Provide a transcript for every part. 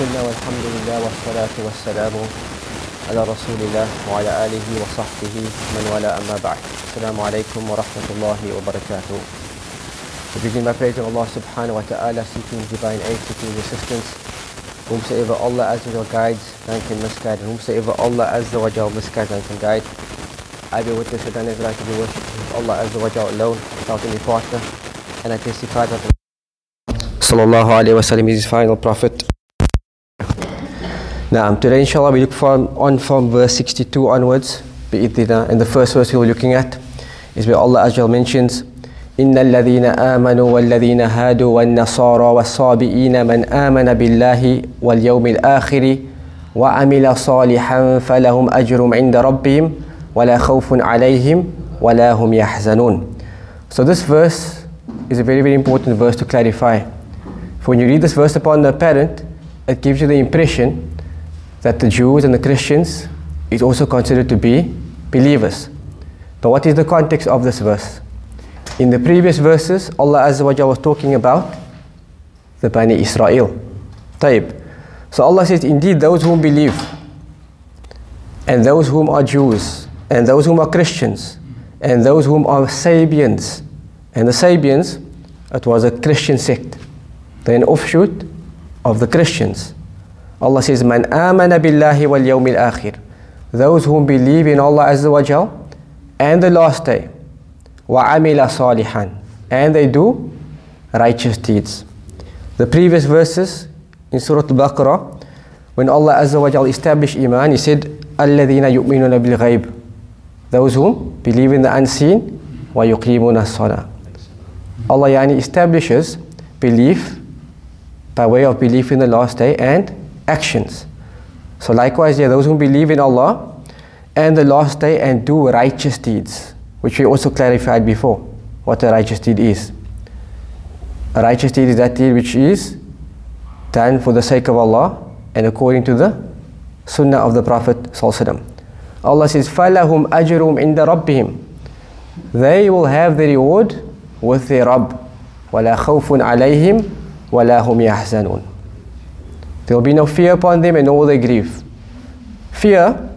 الله والحمد لله والصلاة والسلام على رسول الله وعلى آله وصحبه من والاه أما بعد السلام عليكم ورحمة الله وبركاته We begin by praising Allah subhanahu wa ta'ala, seeking divine aid, seeking assistance. Whomsoever Allah Azza wa guides, none can misguide. Whomsoever Allah Azza wa Jal misguides, none can guide. I bear witness that none is right to be worshipped with Allah Azza wa Jal alone, without any partner. And I testify that Sallallahu Alaihi Wasallam is his final prophet. Now, today inshallah we look from, on from verse 62 onwards. And the first verse we're looking at is where Allah Azza wa mentions إن الذين آمنوا والذين هادوا والنصارى والصابئين من آمن بالله واليوم الآخر وعمل صالحا فلهم أجر عند ربهم ولا خوف عليهم ولا هم يحزنون So this verse is a very very important verse to clarify. For when you read this verse upon the parent, it gives you the impression that the Jews and the Christians is also considered to be believers. But what is the context of this verse? In the previous verses, Allah Azza wa was talking about the Bani Israel. Taib. So Allah says, indeed those whom believe, and those whom are Jews, and those whom are Christians, and those whom are Sabians. And the Sabians, it was a Christian sect. They're an offshoot of the Christians. Allah says, Man amana billahi wal yawmil akhir. Those who believe in Allah Azza wa Jal and the last day. Wa amila salihan. And they do righteous deeds. The previous verses in Surah Al-Baqarah, when Allah Azza wa Jal established Iman, He said, الَّذِينَ يُؤْمِنُونَ بِالْغَيْبِ Those who believe in the unseen, وَيُقِيمُونَ الصَّلَاةِ Allah yani establishes belief by way of belief in the last day and actions. So likewise, yeah, those who believe in Allah and the last day and do righteous deeds which we also clarified before what a righteous deed is. A righteous deed is that deed which is done for the sake of Allah and according to the sunnah of the Prophet Allah says, فَلَهُمْ أَجْرُهُمْ عِنْدَ رَبِّهِمْ They will have the reward with their Rabb. وَلَا خَوْفٌ عَلَيْهِمْ وَلَا هُمْ يَحْزَنُونَ there will be no fear upon them and nor will they grieve. Fear,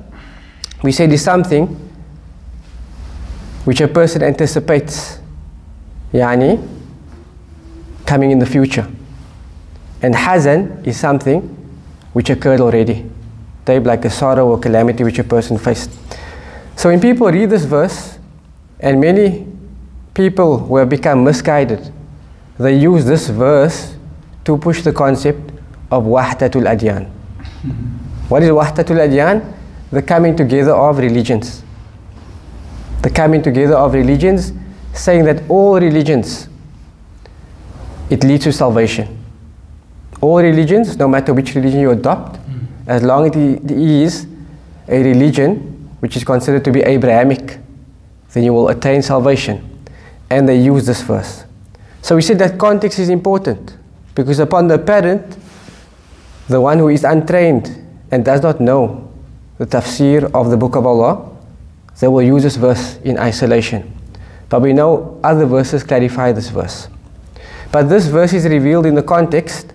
we said, is something which a person anticipates yani coming in the future. And hazan is something which occurred already. Type like a sorrow or calamity which a person faced. So when people read this verse and many people who have become misguided they use this verse to push the concept of wahdatul adyan what is wahdatul adyan the coming together of religions the coming together of religions, saying that all religions, it leads to salvation. All religions, no matter which religion you adopt, as long as it is a religion which is considered to be Abrahamic, then you will attain salvation. And they use this verse. So we said that context is important because upon the parent, the one who is untrained and does not know the tafsir of the book of Allah, they will use this verse in isolation. But we know other verses clarify this verse. But this verse is revealed in the context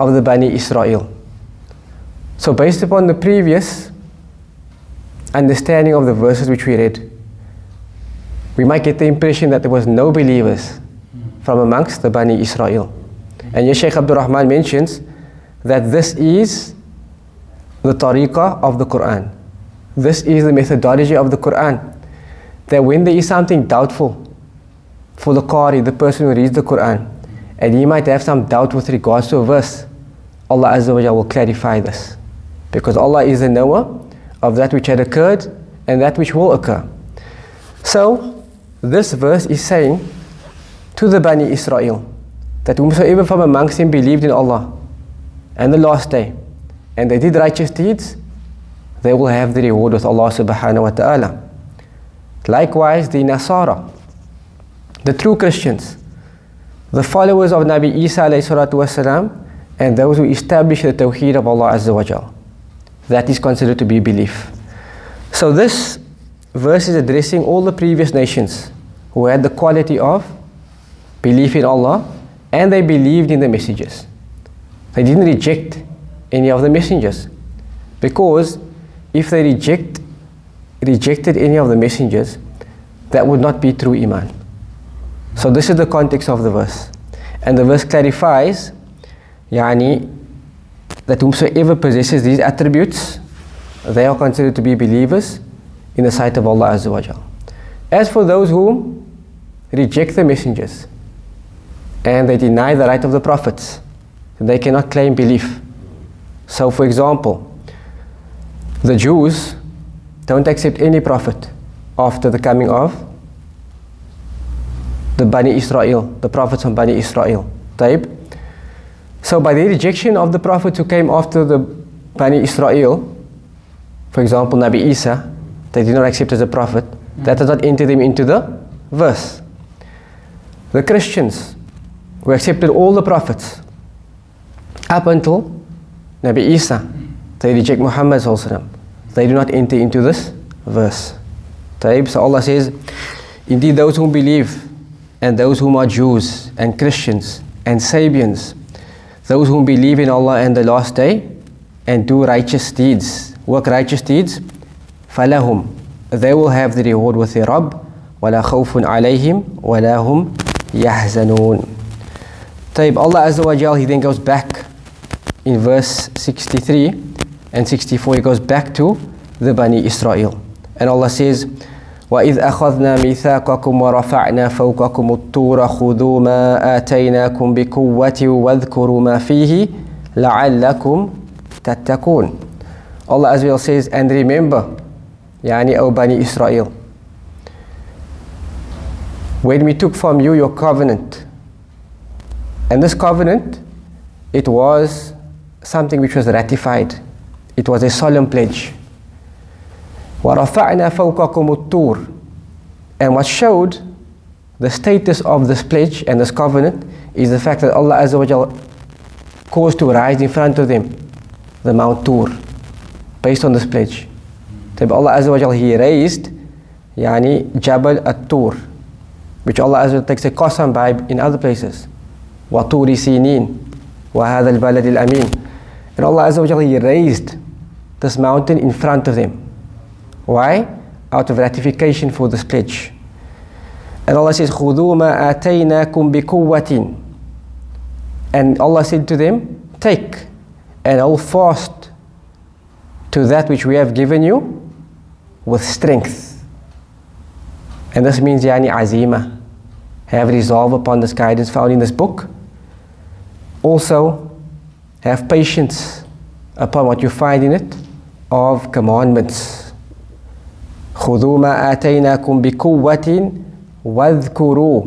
of the Bani Israel. So, based upon the previous understanding of the verses which we read, we might get the impression that there was no believers from amongst the Bani Israel. And Shaykh Abdul Rahman mentions that this is the tariqah of the Quran. This is the methodology of the Quran. That when there is something doubtful for the Qari, the person who reads the Quran, and he might have some doubt with regards to a verse, Allah Azza wa will clarify this. Because Allah is the knower of that which had occurred and that which will occur. So, this verse is saying to the Bani Israel that whomsoever from amongst them believed in Allah and the last day, and they did righteous deeds, they will have the reward with Allah subhanahu wa ta'ala. Likewise, the Nasara, the true Christians, the followers of Nabi Isa wasalam, and those who establish the Tawheed of Allah Azza wa Jal. That is considered to be belief. So this verse is addressing all the previous nations who had the quality of belief in Allah and they believed in the messages. They didn't reject any of the messengers. Because if they reject rejected any of the messengers, that would not be true iman. So this is the context of the verse. And the verse clarifies yani, that whomsoever possesses these attributes, they are considered to be believers in the sight of Allah Azza wa. As for those who reject the messengers and they deny the right of the prophets, they cannot claim belief. So for example, the Jews don't accept any prophet after the coming of the Bani Israel, the prophets of Bani Israel. Taib. So by the rejection of the prophets who came after the Bani Israel, for example, Nabi Isa, they did not accept as a prophet, that does not enter them into the verse. The Christians who accepted all the prophets up until Nabi Isa, they reject Muhammad they do not enter into this verse. Taib. So Allah says, Indeed, those who believe and those whom are Jews and Christians and Sabians, those who believe in Allah and the last day and do righteous deeds, work righteous deeds, فَلَهُمْ They will have the reward with their Rabb, وَلَا خَوْفٌ عَلَيْهِمْ وَلَا هُمْ يَحْزَنُونَ طيب, Allah Azza wa Jal, He then goes back in verse 63 and 64, He goes back to the Bani Israel. And Allah says, وإذ أخذنا ميثاقكم ورفعنا فوقكم الطور خذوا ما آتيناكم بقوة واذكروا ما فيه لعلكم تتقون Allah as well says and remember يعني O Bani Israel when we took from you your covenant and this covenant it was something which was ratified it was a solemn pledge وَرَفَعْنَا فَوْقَكُمُ الطُّورِ And what showed the status of this pledge and this covenant is the fact that Allah Azza wa Jal caused to rise in front of them the Mount Tur based on this pledge. So Allah Azza wa Jal, He raised yani Jabal at-Tur which Allah Azza wa Jal takes a qasam by in other places. وَطُورِ سِينِينَ وَهَذَا الْبَلَدِ الْأَمِينَ And Allah Azza wa Jal, He raised this mountain in front of them. Why? Out of ratification for this pledge. And Allah says, خُذُوا مَا آتَيْنَاكُمْ بِقُوَّةٍ And Allah said to them, take and hold fast to that which we have given you with strength. And this means yani azima. Have resolve upon this guidance found in this book. Also, have patience upon what you find in it of commandments. خذوا ما آتيناكم بقوة واذكروا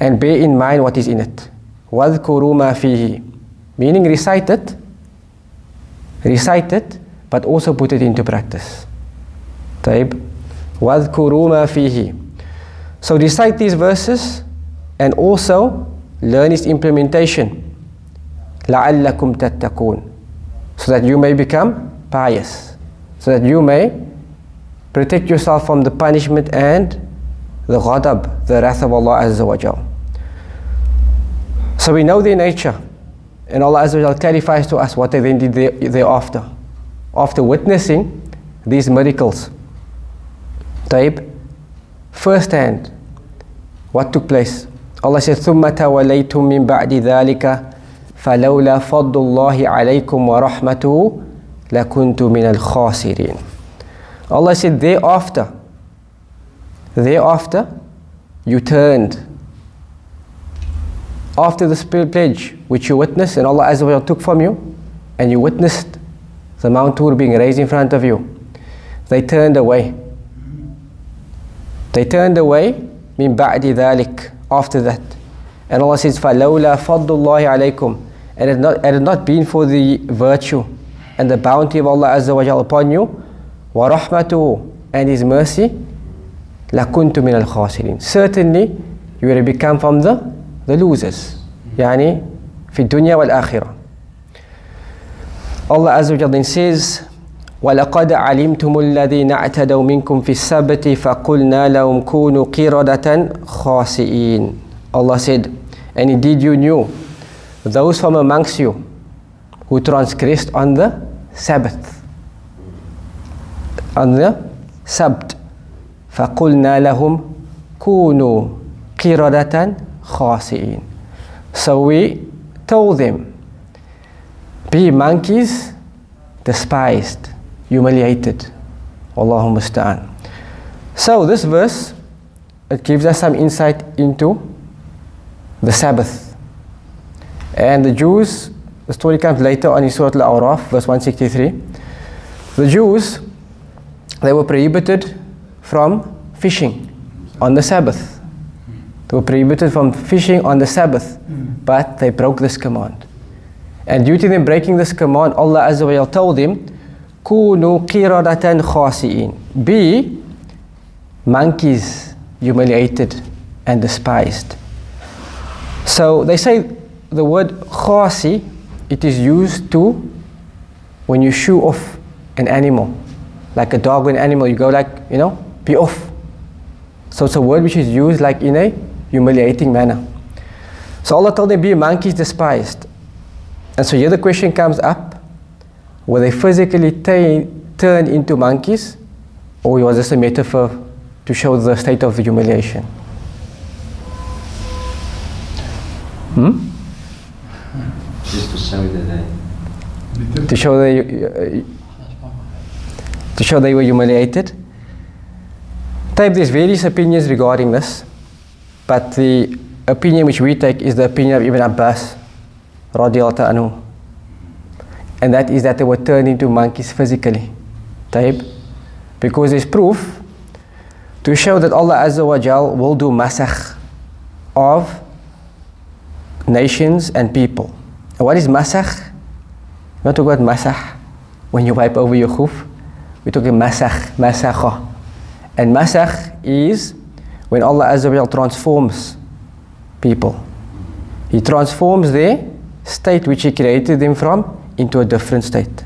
and bear in mind what is in it واذكروا ما فيه meaning recite it recite it but also put it into practice طيب واذكروا ما فيه so recite these verses and also learn its implementation لعلكم تتقون so that you may become pious so that you may protect yourself from the punishment and the ghadab, the wrath of Allah Azza wa Jal. So we know their nature, and Allah Azza wa Jal clarifies to us what they then did thereafter. After witnessing these miracles, Taib, first hand, what took place? Allah says, ثُمَّ تَوَلَيْتُم مِّن بَعْدِ ذَلِكَ فَلَوْلَا فَضْلُ اللَّهِ عَلَيْكُمْ وَرَحْمَتُهُ لَكُنْتُ مِنَ الْخَاسِرِينَ Allah said, thereafter, thereafter, you turned. After the pledge which you witnessed and Allah Azza wa took from you, and you witnessed the Mount Tur being raised in front of you, they turned away. They turned away min ba'di dhalik, after that. And Allah says, فَلَوْلَا فَضُّ اللَّهِ عَلَيْكُمْ And it had not, it had not been for the virtue and the bounty of Allah Azza wa upon you, ورحمته and His mercy لكنت من الخاسرين certainly you will become from the the losers يعني في الدنيا والآخرة Allah عز وجل says ولقد علمتم الذين اعتدوا منكم في السبت فقلنا لهم كونوا قردة خاسئين Allah said and indeed you knew those from amongst you who transgressed on the Sabbath. On the Sabbath. فَقُلْنَا لَهُمْ كُونُوا قِرَدَةً خَاسِئِينَ So we told them, be monkeys, despised, humiliated. Allahumma musta'an. So this verse, it gives us some insight into the Sabbath. And the Jews, the story comes later on in Surah Al-A'raf, verse 163. The Jews, they were prohibited from fishing on the Sabbath. They were prohibited from fishing on the Sabbath, but they broke this command. And due to them breaking this command, Allah Azza wa Jal told them, كونوا قردة خاسئين. Be monkeys humiliated and despised. So they say the word khasi, it is used to when you shoo off an animal, like a dog or an animal, you go like, you know, be off. So it's a word which is used like in a humiliating manner. So Allah told them, be monkeys despised. And so here the question comes up, were they physically t- turned into monkeys or was this a metaphor to show the state of the humiliation? Hmm? Show that they To show they, uh, to show they were humiliated. Taib there's various opinions regarding this, but the opinion which we take is the opinion of Ibn Abbas, radiallahu anhu, and that is that they were turned into monkeys physically. Taib, because there's proof to show that Allah Azza wa Jal will do masakh of nations and people. What is masakh? You want to talk about masakh? When you wipe over your khuff, we talk about masakh, masakha. And masakh is when Allah Azza transforms people. He transforms their state which He created them from into a different state.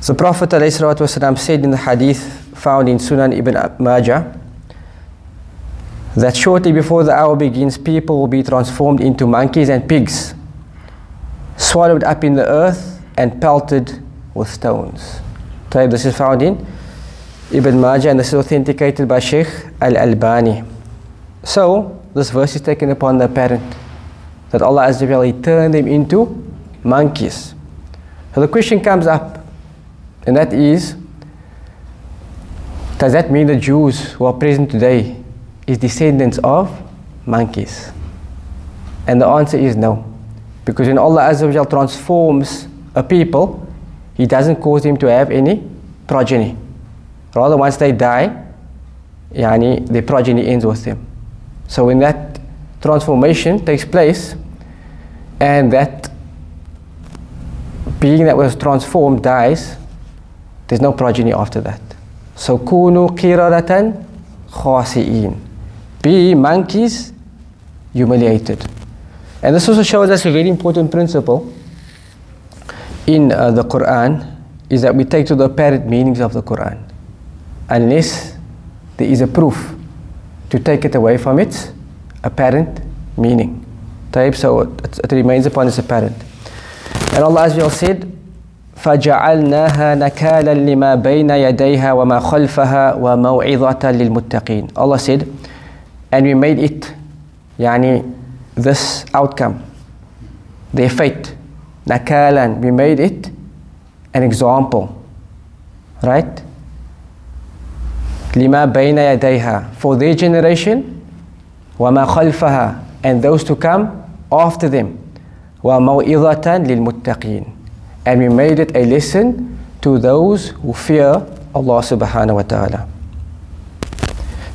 So Prophet ﷺ said in the hadith found in Sunan ibn Majah that shortly before the hour begins, people will be transformed into monkeys and pigs, swallowed up in the earth and pelted with stones. Taib, this is found in Ibn Majah and this is authenticated by Sheikh Al-Albani. So, this verse is taken upon the apparent that Allah Azza wa turned them into monkeys. So the question comes up, and that is, does that mean the Jews who are present today is descendants of monkeys? And the answer is no. Because when Allah Azza wa transforms a people, He doesn't cause them to have any progeny. Rather, once they die, yani, the progeny ends with them. So when that transformation takes place, and that being that was transformed dies, there's no progeny after that. So kunu qiradatan khasi'in. Be monkeys humiliated. And this also shows us a very important principle in uh, the Quran is that we take to the apparent meanings of the Quran unless there is a proof to take it away from its apparent meaning. Taib, so it, it remains upon its apparent. And Allah Azza wa said, فجعلناها نكالا لما بين يديها وما خلفها وموعظة للمتقين Allah said and we made it يعني this outcome, their fate, nakalan, we made it an example, right? لما بين يديها, for their generation, وما خلفها, and those to come after them. وَمَوْئِظَةً لِلْمُتَّقِينَ And we made it a lesson to those who fear Allah subhanahu wa ta'ala.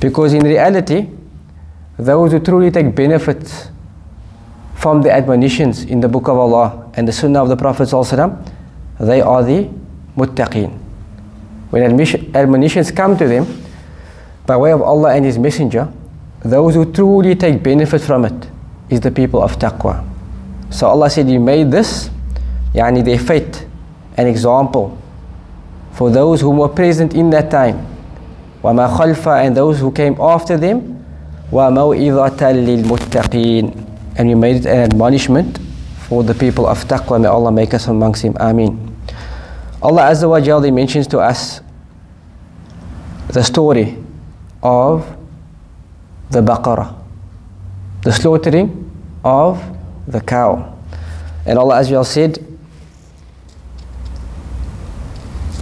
Because in reality, those who truly take benefit from the admonitions in the book of Allah and the sunnah of the Prophet ﷺ, they are the muttaqeen. When admonitions come to them by way of Allah and His Messenger, those who truly take benefit from it is the people of taqwa. So Allah said, You made this, yani their fate, an example for those who were present in that time. وَمَا خَلْفَ and those who came after them. وَمَوْئِظَةً لِلْمُتَّقِينَ And we made it an admonishment for the people of taqwa. May Allah make us amongst him. Ameen. Allah Azza wa Jalla mentions to us the story of the Baqarah, the slaughtering of the cow. And Allah Azza wa Jalla said,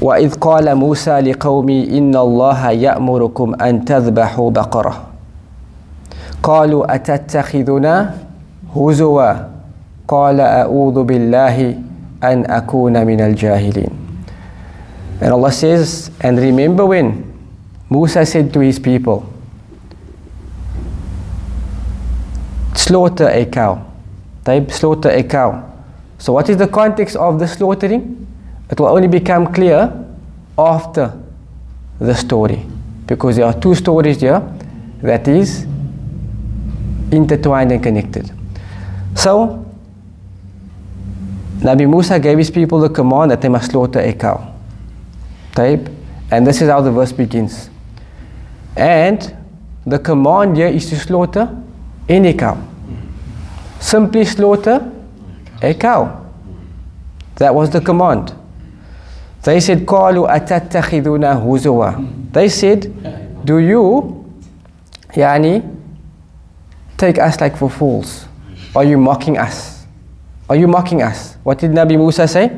وإذ قال موسى لقومي إن الله يأمركم أن تذبحوا بقرة قالوا أتتخذنا هزوا قال أعوذ بالله أن أكون من الجاهلين And Allah says, and remember when Musa said to his people, slaughter a cow. Type slaughter a cow. So what is the context of the slaughtering? It will only become clear after the story. Because there are two stories here that is intertwined and connected. So, Nabi Musa gave his people the command that they must slaughter a cow. Type. And this is how the verse begins. And the command here is to slaughter any cow. Simply slaughter a cow. That was the command. They said, قالوا أتتخذنا هزوا. They said, do you, yani, take us like for fools? Are you mocking us? Are you mocking us? What did Nabi Musa say?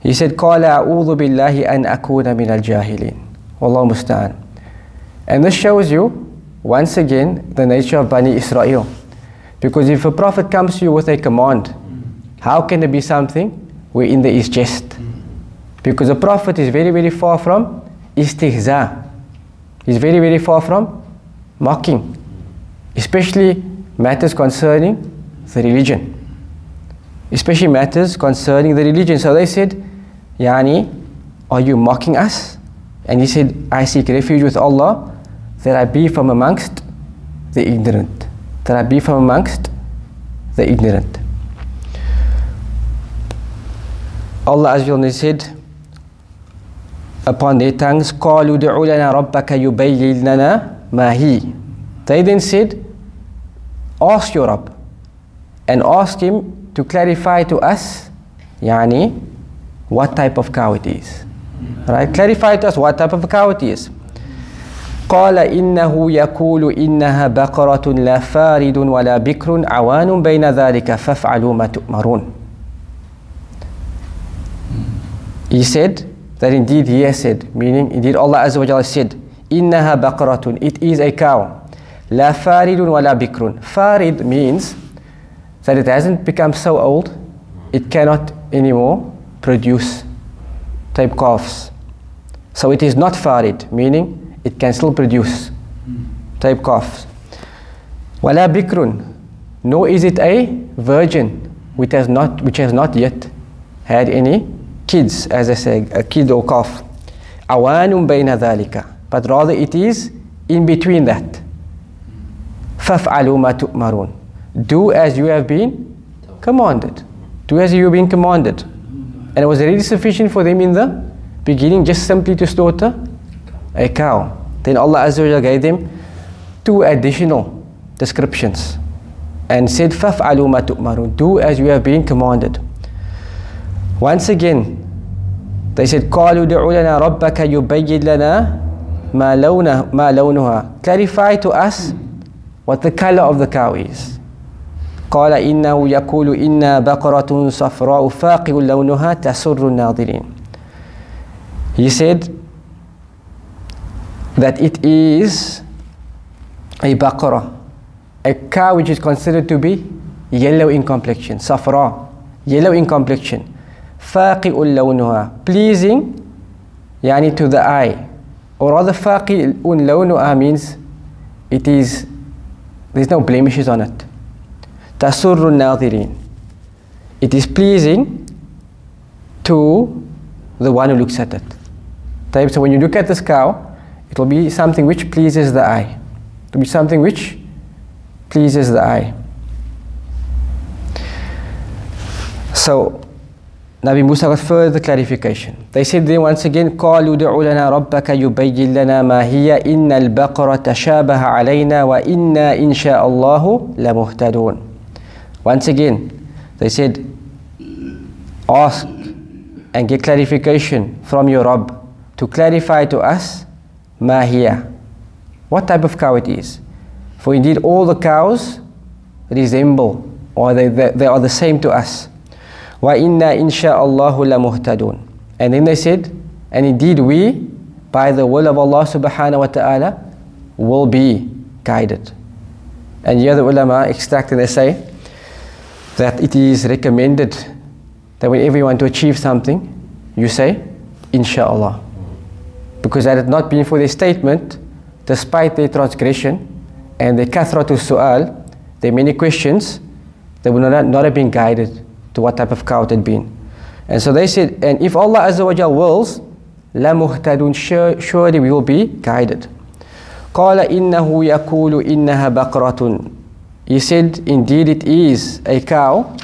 He said, قال أعوذ بالله أن أكون من الجاهلين. والله مستعان. And this shows you, once again, the nature of Bani Israel. Because if a prophet comes to you with a command, how can there be something wherein there is jest? Because a prophet is very, very far from istihza. He's very, very far from mocking. Especially matters concerning the religion. Especially matters concerning the religion. So they said, Yani, are you mocking us? And he said, I seek refuge with Allah that I be from amongst the ignorant. That I be from amongst the ignorant. Allah Azza wa said upon their tongues, قالوا دعوا لنا ربك يبين لنا ما هي. They then said, ask your Rabb and ask him to clarify to us, yani, what type of cow it is. Right? Clarify to us what type of cow it is. قال إنه يقول إنها بقرة لا فارد ولا بكر عوان بين ذلك فافعلوا ما تؤمرون. He said that indeed he has said, meaning indeed Allah Azza wa Jalla said, إنها بقرة, it is a cow. La faridun ولا la bikrun. Farid means that it hasn't become so old, it cannot anymore produce type calves. So it is not farid, meaning it can still produce type calves. ولا bikrun, nor is it a virgin which has not, which has not yet had any kids, as I say, a kid or calf. أوانٌ بين ذلك. But rather it is in between that. فافعلوا ما تؤمرون. Do as you have been commanded. Do as you have been commanded. And it was really sufficient for them in the beginning just simply to slaughter a cow. Then Allah Azza wa gave them two additional descriptions and said, فَافْعَلُوا مَا تُؤْمَرُونَ Do as you have been commanded. Once again, they said, قَالُوا دُعُوا لَنَا رَبَّكَ يُبَيِّنْ لَنَا مَا, لونه, ما لونها Clarify to us what the color of the cow is. قال إنه يقول إنا بقرة صفراء فاقع لونها تسر الناظرين. He said that it is a baqarah, a cow which is considered to be yellow in complexion, safra, yellow in complexion. فاقع لونها, pleasing يعني to the eye. Or rather فاقع لونها means it is, there's no blemishes on it. Tasurru nadirin. It is pleasing to the one who looks at it. Taib. So when you look at this cow, it will be something which pleases the eye. It will be something which pleases the eye. So Nabi Musa got further clarification. They said then once again, قالوا دعوا لنا ربك يبين لنا ما هي إن البقرة تشابه علينا وإنا إن شاء الله لمهتدون. Once again, They said, ask and get clarification from your Rabb to clarify to us ma hiya, what type of cow it is. For indeed all the cows resemble or they, they, they are the same to us. And then they said, and indeed we, by the will of Allah subhanahu wa ta'ala, will be guided. And here the ulama extract and they say that it is recommended that whenever you want to achieve something, you say, Insha'Allah. Because had it not been for their statement, despite their transgression and their kathratu su'al, their many questions, they would not, not have been guided to what type of cow it had been. And so they said, and if Allah Azza wa Jal wills, la muhtadun, sure, surely we will be guided. قال إنه يقول إنها بقرة He said, indeed it is a cow.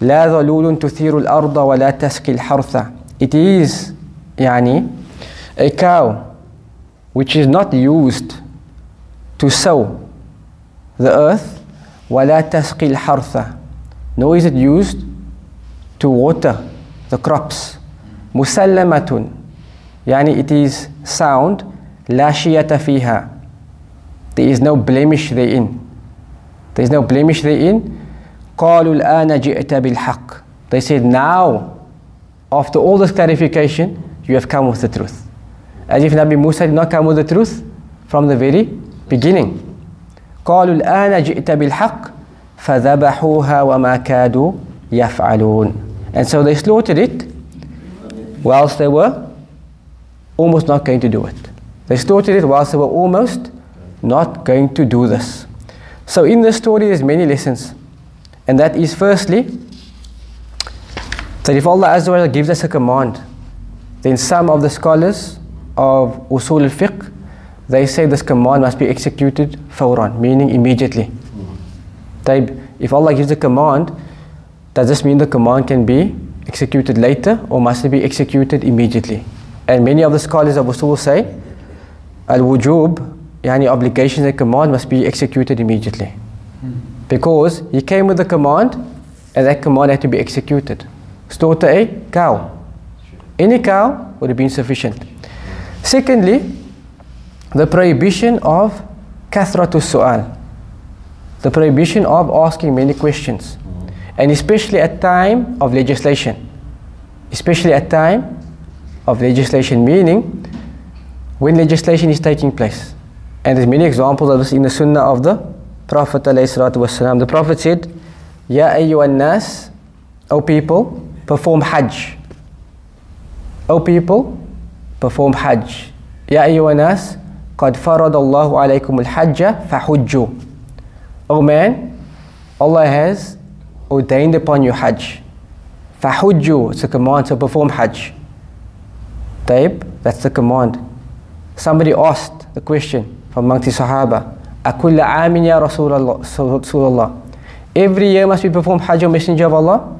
لا ظلول تثير الأرض ولا تسقي الحرث. It is يعني a cow which is not used to sow the earth ولا تسقي الحرث. Nor is it used to water the crops. مسلمة يعني it is sound لا شية فيها. There is no blemish therein. There is no blemish therein. قالوا الآن جئت بالحق. They said now, after all this clarification, you have come with the truth. As if Nabi Musa did not come with the truth from the very beginning. قالوا الآن جئت بالحق فذبحوها وما كادوا يفعلون. And so they slaughtered it whilst they were almost not going to do it. They slaughtered it whilst they were almost not going to do this. So in this story there's many lessons. And that is firstly that if Allah Azza wa gives us a command, then some of the scholars of Usul al-Fiqh, they say this command must be executed fawran, meaning immediately. If Allah gives a command, does this mean the command can be executed later or must it be executed immediately? And many of the scholars of Usul say, al-wujub, yani obligations and command must be executed immediately. Because he came with a command and that command had to be executed. Slaughter a cow. Any cow would have been sufficient. Secondly, the prohibition of kathratu su'al The prohibition of asking many questions. And especially at time of legislation. Especially at time of legislation, meaning when legislation is taking place. And there's many examples of this in the Sunnah of the Prophet والسلام. The Prophet said, Ya ayyuhan nas, O people, perform Hajj. O people, perform Hajj. Ya ayyuhan nas, قد فرض الله عليكم الحج فحجوا. O man, Allah has ordained upon you Hajj. Fahujju, is a command to perform Hajj. Taib, that's the command. Somebody asked the question from among the Sahaba, Akulla amin ya Rasulullah. Every year must we perform Hajj, O Messenger of Allah?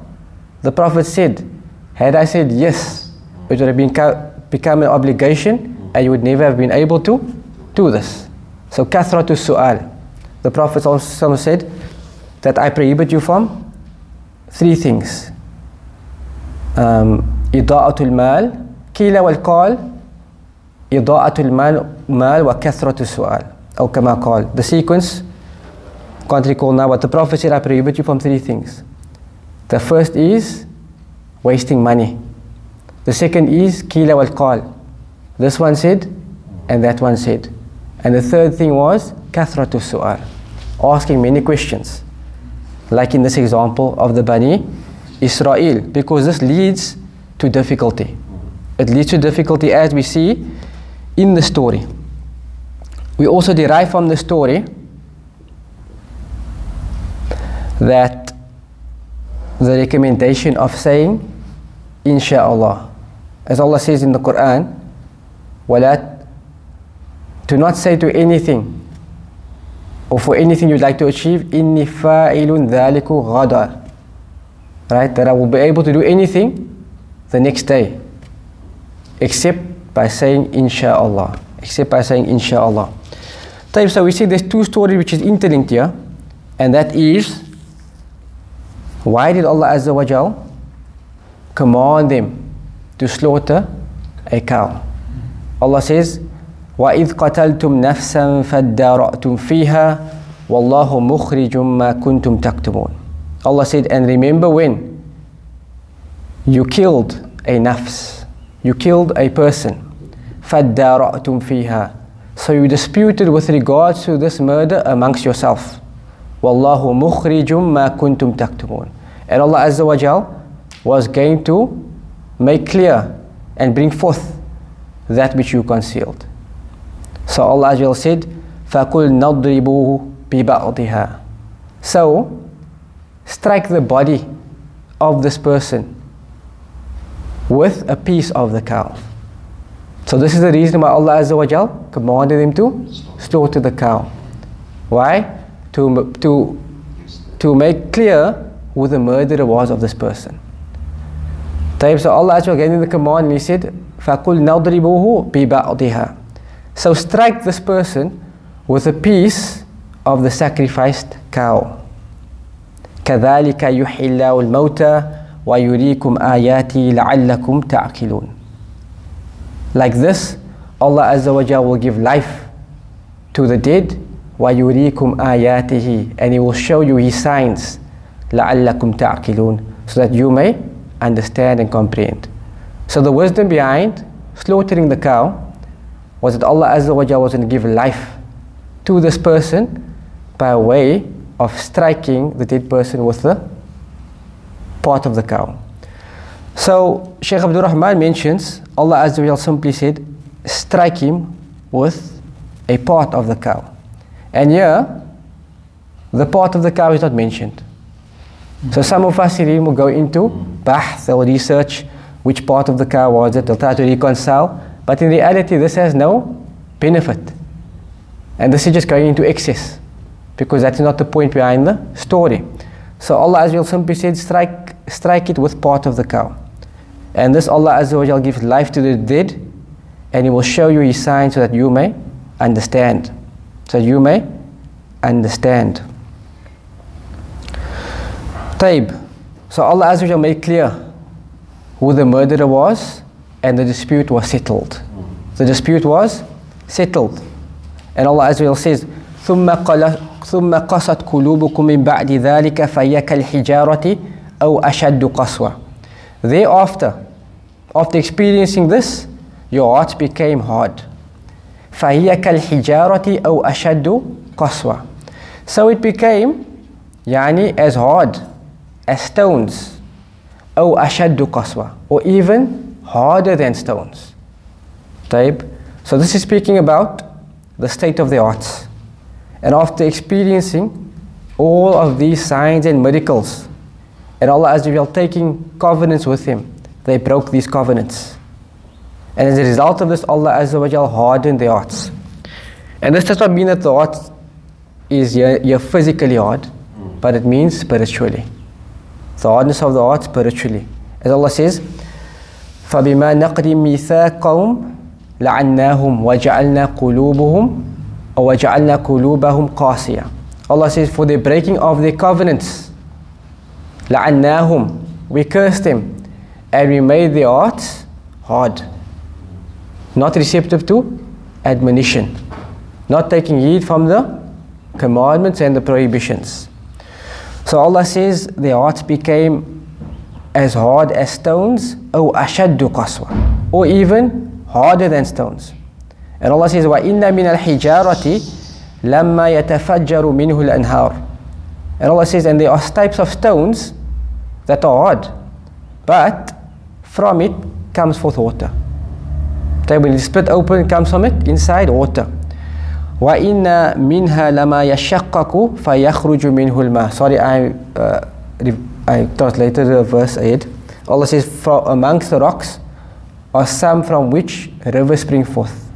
The Prophet said, Had I said yes, it would have been become an obligation and you would never have been able to do this. So, kathratu su'al. The Prophet also said that I prohibit you from three things. Um, إضاءة المال قيل والقال إضاءة المال مال وكثرة السؤال أو كما قال the sequence can't recall now but the prophet said I prohibit you from three things the first is wasting money the second is kila wal qal this one said and that one said and the third thing was kathratu su'al asking many questions like in this example of the Bani Israel because this leads to difficulty it leads to difficulty as we see in the story. We also derive from the story that the recommendation of saying insha'Allah. As Allah says in the Quran, وَلَا to not say to anything or for anything you'd like to achieve, إِنِّي ilun ذَلِكُ غَدًا Right? That I will be able to do anything the next day. Except by saying insha'Allah. Except by saying insha'Allah. Taib, so we see there's two stories which is interlinked here. And that is, why did Allah Azza wa Jal command them to slaughter a cow? Allah says, وَإِذْ قَتَلْتُمْ نَفْسًا فَادَّارَأْتُمْ فِيهَا وَاللَّهُ مُخْرِجٌ مَا كُنْتُمْ تَكْتُمُونَ Allah said, and remember when you killed a nafs, you killed a person, فَادَّارَأْتُمْ فِيهَا So you disputed with regards to this murder amongst yourself. وَاللَّهُ مُخْرِجٌ مَا كُنْتُمْ تَكْتُمُونَ And Allah Azza wa Jal was going to make clear and bring forth that which you concealed. So Allah Azza wa Jal said, فَقُلْ نَضْرِبُوهُ بِبَعْضِهَا So, strike the body of this person with a piece of the cow. So this is the reason why Allah Azza wa Jal commanded him to slaughter the cow. Why? To, to, to make clear who the murderer was of this person. طيب, so Allah Azza wa Jal gave him the command and he said, فَقُلْ نَضْرِبُوهُ بِبَعْضِهَا So strike this person with a piece of the sacrificed cow. كذلك يحيي الله الموتى ويريكم آياتي لعلكم تعقلون Like this, Allah Azza wa Jalla will give life to the dead ويريكم آياته and He will show you His signs لعلكم تعقلون so that you may understand and comprehend. So the wisdom behind slaughtering the cow was that Allah Azza wa Jalla was going to give life to this person by way of striking the dead person with the part of the cow. So Shaykh Abdul Rahman mentions Allah Azza wa simply said, strike him with a part of the cow. And here, the part of the cow is not mentioned. So some of us will go into bahth or research which part of the cow was it, they'll try to reconcile, but in reality this has no benefit. And this is just going into excess because that's not the point behind the story. So Allah Azza simply said, strike, strike it with part of the cow. And this Allah Azza gives life to the dead and He will show you His signs so that you may understand. So you may understand. Taib. So Allah Azza made clear who the murderer was and the dispute was settled. The dispute was settled. And Allah Azza wa Jal says, ثم قل ثم قست قلوبكم من بعد ذلك فهي كالحجارة أو أشد قسوة. Thereafter, after experiencing this, your heart became hard. فهي كالحجارة أو أشد قسوة. So it became يعني as hard as stones أو أشد قسوة or even harder than stones. Taib. So this is speaking about the state of the hearts. And after experiencing all of these signs and miracles, and Allah Azza taking covenants with him, they broke these covenants. And as a result of this, Allah Azza hardened the hearts. And this does not mean that the heart is you're, you're physically hard, but it means spiritually. The hardness of the heart spiritually. As Allah says, فَبِمَا نَقْرِ مِيثَاقَهُمْ لَعَنَّاهُمْ وَجَعَلْنَا قُلُوبُهُمْ وَجَعَلْنَا قُلُوبَهُمْ قَاسِيَةً Allah says, for the breaking of their covenants, لَعَنَّاهُمْ We cursed them, and we made their hearts hard. Not receptive to admonition. Not taking heed from the commandments and the prohibitions. So Allah says, their hearts became as hard as stones, or أَشَدُّ قَسْوَةً Or even harder than stones. And Allah says, وَإِنَّ مِنَ الْحِجَارَةِ لَمَّا يَتَفَجَّرُ مِنْهُ الْأَنْهَارُ And Allah says, and there are types of stones that are hard, but from it comes forth water. So when it's split open, it comes from it inside water. وَإِنَّ مِنْهَا لَمَا يَشَقَّقُ فَيَخْرُجُ مِنْهُ الْمَاءُ Sorry, I, uh, I translated the verse ahead. Allah says, for amongst the rocks are some from which rivers spring forth.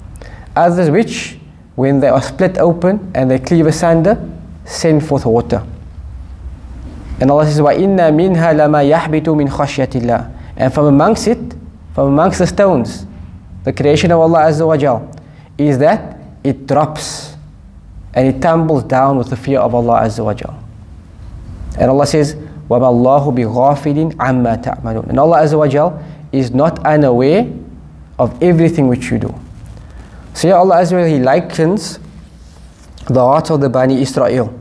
Others which, when they are split open and they cleave asunder, send forth water. And Allah says, وَإِنَّ مِنْهَا لَمَا يَحْبِتُ مِنْ خَشْيَةِ اللَّهِ And from amongst it, from amongst the stones, the creation of Allah Azza wa Jal, is that it drops and it tumbles down with the fear of Allah Azza wa Jal. And Allah says, وَمَا اللَّهُ بِغَافِلٍ عَمَّا تَعْمَلُونَ And Allah Azza wa Jal is not unaware of everything which you do. So here Allah Azza wa Jal, He likens the heart of the Bani Israel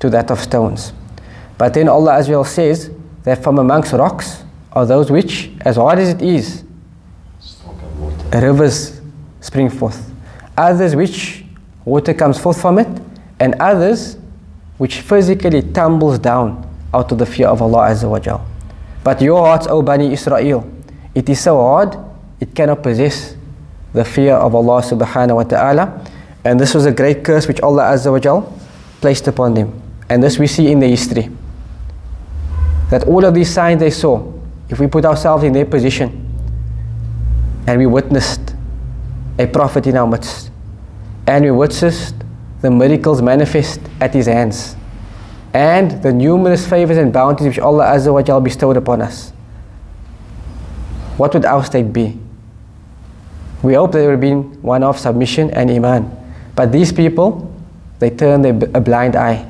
to that of stones. But then Allah Azza wa Jal says that from amongst rocks are those which, as hard as it is, Stock of water. rivers spring forth. Others which water comes forth from it, and others which physically tumbles down out of the fear of Allah Azza wa Jal. But your hearts, O Bani Israel, it is so hard, it cannot possess the fear of Allah subhanahu wa ta'ala. And this was a great curse which Allah Azza wa Jal placed upon them. And this we see in the history. That all of these signs they saw, if we put ourselves in their position, and we witnessed a prophet in our midst, and we witnessed the miracles manifest at his hands, and the numerous favors and bounties which Allah Azza wa Jal bestowed upon us. What would our state be? We hope that it would have been one of submission and iman. But these people, they turned a, a blind eye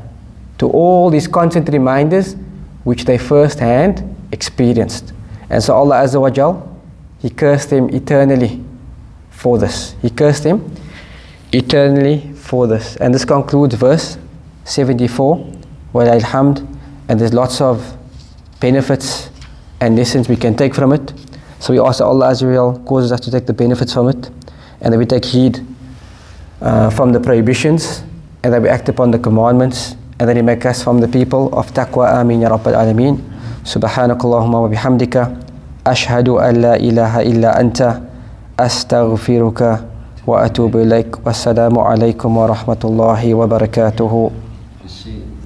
to all these constant reminders which they firsthand experienced. And so Allah Azza wa Jal, He cursed them eternally for this. He cursed them eternally for this. And this concludes verse 74 walhamd, and there's lots of benefits and lessons we can take from it. So we ask that Allah Azza wa Jal causes us to take the benefits from it, and that we take heed uh, from the prohibitions, and that we act upon the commandments, and that He make us from the people of taqwa. Amin ya Rabbil Alameen. سبحانك اللهم وبحمدك أشهد أن لا إله إلا أنت أستغفرك وأتوب إليك والسلام عليكم ورحمة الله وبركاته.